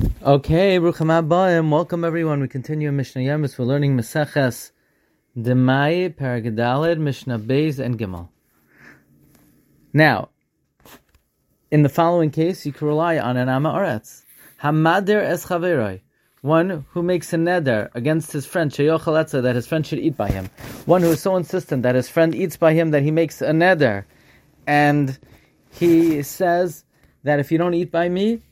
Okay, Rucham Abbaim. Welcome everyone. We continue Mishnah Yomis. We're learning Meseches Demai, Paragadalid, Mishnah Beis, and Gimel. Now, in the following case, you can rely on an Ama Aretz. Hamadir es chaveroi. One who makes a neder against his friend, Sheyochaletza, that his friend should eat by him. One who is so insistent that his friend eats by him that he makes a neder. And he says that if you don't eat by me,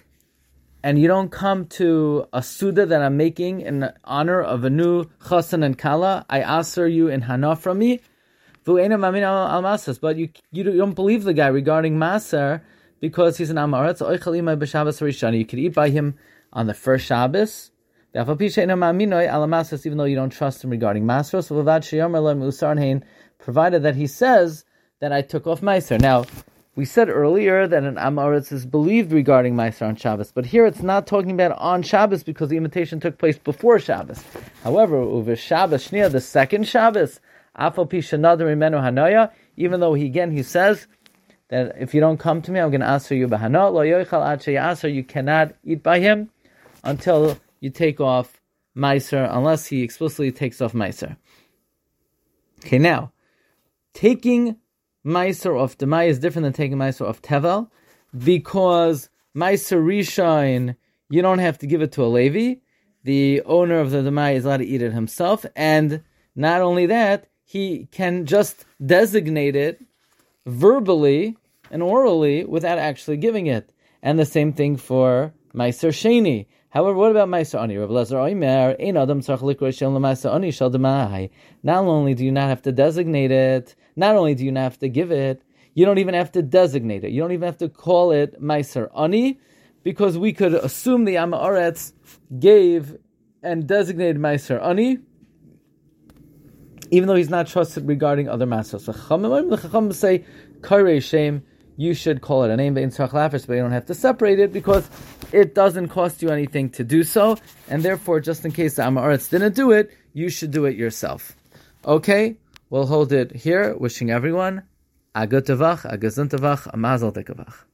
and you don't come to a suda that I'm making in honor of a new chasan and kala, I answer you in hana from me. But you, you don't believe the guy regarding maser because he's an amaretz. You could eat by him on the first Shabbos. Even though you don't trust him regarding maser, provided that he says that I took off meiser. Now, we said earlier that an Amoritz is believed regarding Meiser on Shabbos, but here it's not talking about on Shabbos because the imitation took place before Shabbos. However, over Shabbos Shnia, the second Shabbos, Afal Pishanadar Imenu Hanaya, even though he again he says that if you don't come to me, I'm going to answer you bahana. Lo yoichal you cannot eat by him until you take off Meiser, unless he explicitly takes off Meiser. Okay, now, taking Meiser of Demai is different than taking Meiser of Tevel because Meiser Rishon, you don't have to give it to a Levi. The owner of the Demai is allowed to eat it himself. And not only that, he can just designate it verbally and orally without actually giving it. And the same thing for Meiser Sheni. However, what about Meiser Ani? Rav Lezer Oimer, Ein Adam Tzarch Likra Shel Meiser Ani Demai. Not only do you not have to designate it, not only do you not have to give it, you don't even have to designate it. You don't even have to call it Meiser Ani, because we could assume the Amaretz gave and designated Meiser Ani, even though he's not trusted regarding other masters. The Chachamim say, Kare Shem, you should call it a name, but in but you don't have to separate it because it doesn't cost you anything to do so, and therefore, just in case the Amaretz didn't do it, you should do it yourself. Okay, we'll hold it here. Wishing everyone a good tavach, a gesund tavach, a mazel tekavach.